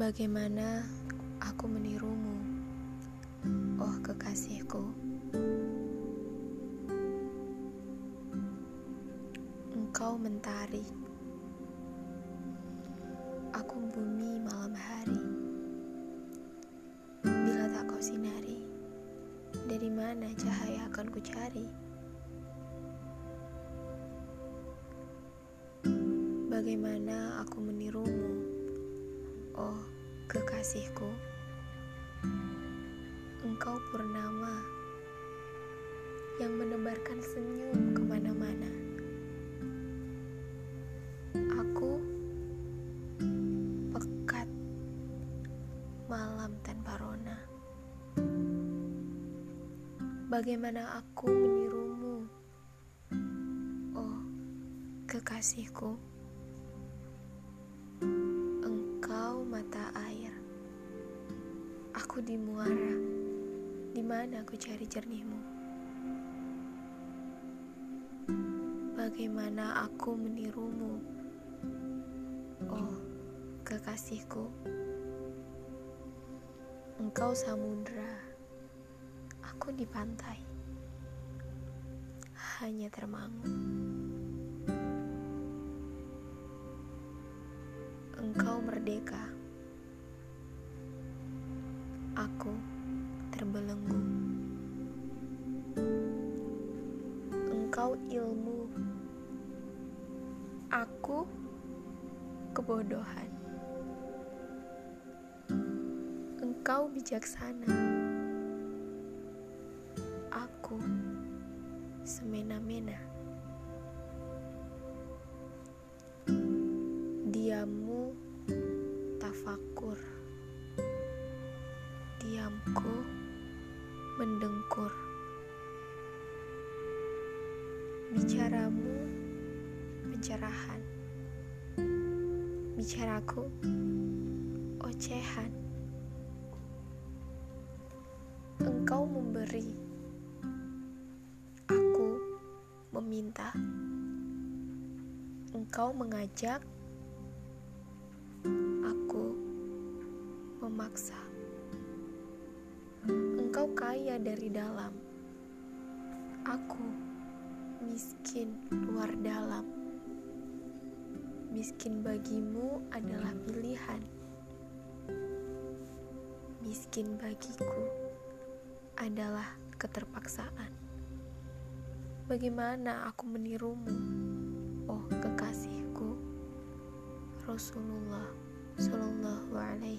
Bagaimana aku menirumu, oh kekasihku? Engkau mentari, aku bumi malam hari. Bila tak kau sinari, dari mana cahaya akan ku cari? Bagaimana aku kekasihku? Engkau purnama yang menebarkan senyum ke mana-mana. Aku pekat malam tanpa rona. Bagaimana aku menirumu, oh kekasihku? Aku di muara. Di mana aku cari jernihmu? Bagaimana aku menirumu, oh kekasihku? Engkau samudra, aku di pantai, hanya termangu. Engkau merdeka, aku terbelenggu. Engkau ilmu, aku kebodohan. Engkau bijaksana, aku semena-mena. Diamku mendengkur. Bicaramu pencerahan, bicaraku ocehan. Engkau memberi, aku meminta. Engkau mengajak, aku memaksa. Engkau kaya dari dalam, aku miskin luar dalam. Miskin bagimu adalah pilihan, miskin bagiku adalah keterpaksaan. Bagaimana aku menirumu, oh kekasihku? Rasulullah Shallallahu Alaihi.